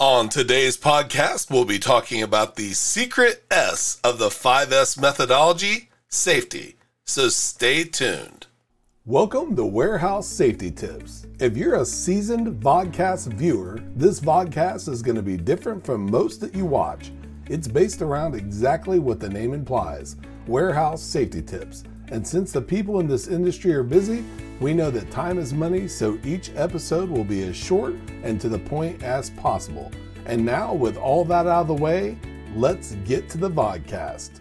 On today's podcast, we'll be talking about the secret S of the 5S methodology safety. So stay tuned. Welcome to Warehouse Safety Tips. If you're a seasoned vodcast viewer, this vodcast is going to be different from most that you watch. It's based around exactly what the name implies warehouse safety tips. And since the people in this industry are busy, we know that time is money, so each episode will be as short and to the point as possible. And now, with all that out of the way, let's get to the vodcast.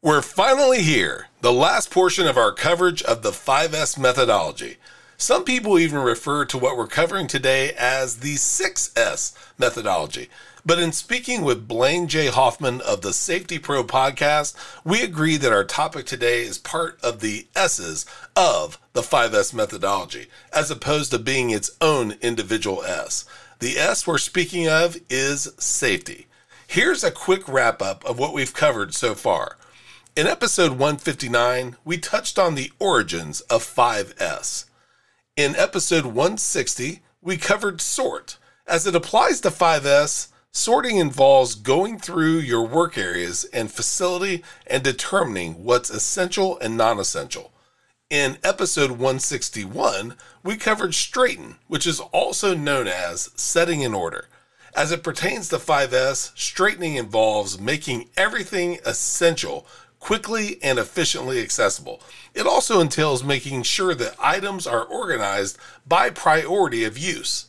We're finally here, the last portion of our coverage of the 5S methodology. Some people even refer to what we're covering today as the 6S methodology. But in speaking with Blaine J. Hoffman of the Safety Pro podcast, we agree that our topic today is part of the S's of the 5S methodology, as opposed to being its own individual S. The S we're speaking of is safety. Here's a quick wrap up of what we've covered so far. In episode 159, we touched on the origins of 5S. In episode 160, we covered sort. As it applies to 5S, Sorting involves going through your work areas and facility and determining what's essential and non essential. In episode 161, we covered straighten, which is also known as setting in order. As it pertains to 5S, straightening involves making everything essential quickly and efficiently accessible. It also entails making sure that items are organized by priority of use.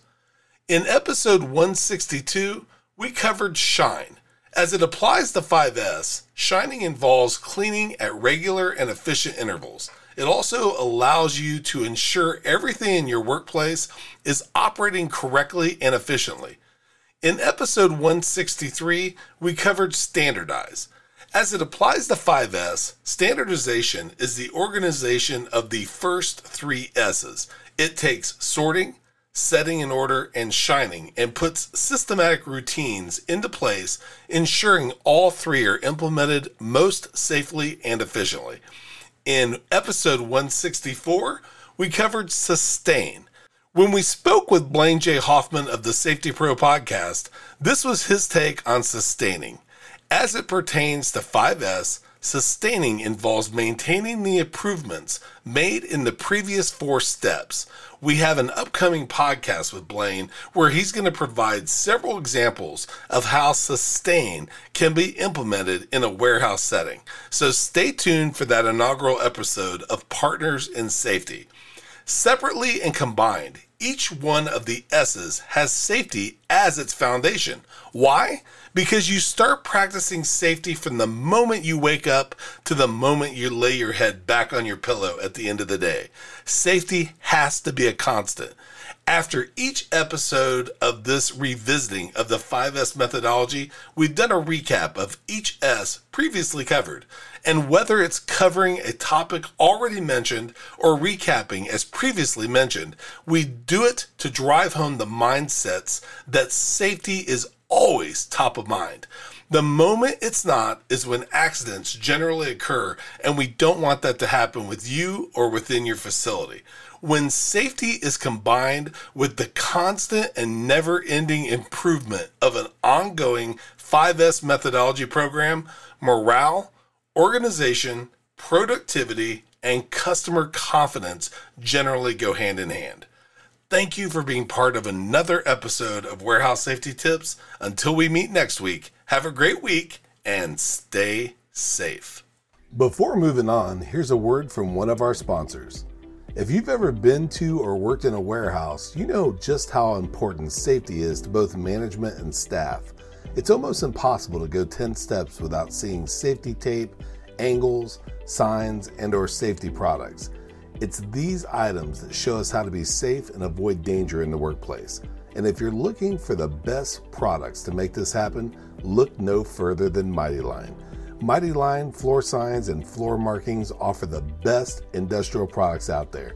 In episode 162, we covered shine. As it applies to 5S, shining involves cleaning at regular and efficient intervals. It also allows you to ensure everything in your workplace is operating correctly and efficiently. In episode 163, we covered standardize. As it applies to 5S, standardization is the organization of the first three S's. It takes sorting, setting in order, and shining, and puts systematic routines into place, ensuring all three are implemented most safely and efficiently. In episode 164, we covered sustain. When we spoke with Blaine J. Hoffman of the Safety Pro podcast, this was his take on sustaining. As it pertains to 5S, sustaining involves maintaining the improvements made in the previous four steps we have an upcoming podcast with Blaine where he's going to provide several examples of how sustain can be implemented in a warehouse setting. So stay tuned for that inaugural episode of Partners in Safety. Separately and combined, each one of the S's has safety as its foundation. Why? Because you start practicing safety from the moment you wake up to the moment you lay your head back on your pillow at the end of the day. Safety has to be a constant. After each episode of this revisiting of the 5S methodology, we've done a recap of each S previously covered. And whether it's covering a topic already mentioned or recapping as previously mentioned, we do it to drive home the mindsets that safety is always top of mind. The moment it's not is when accidents generally occur, and we don't want that to happen with you or within your facility. When safety is combined with the constant and never ending improvement of an ongoing 5S methodology program, morale, organization, productivity, and customer confidence generally go hand in hand. Thank you for being part of another episode of Warehouse Safety Tips. Until we meet next week, have a great week and stay safe. Before moving on, here's a word from one of our sponsors. If you've ever been to or worked in a warehouse, you know just how important safety is to both management and staff. It's almost impossible to go 10 steps without seeing safety tape, angles, signs, and or safety products. It's these items that show us how to be safe and avoid danger in the workplace. And if you're looking for the best products to make this happen, look no further than Mighty Line. Mighty Line floor signs and floor markings offer the best industrial products out there.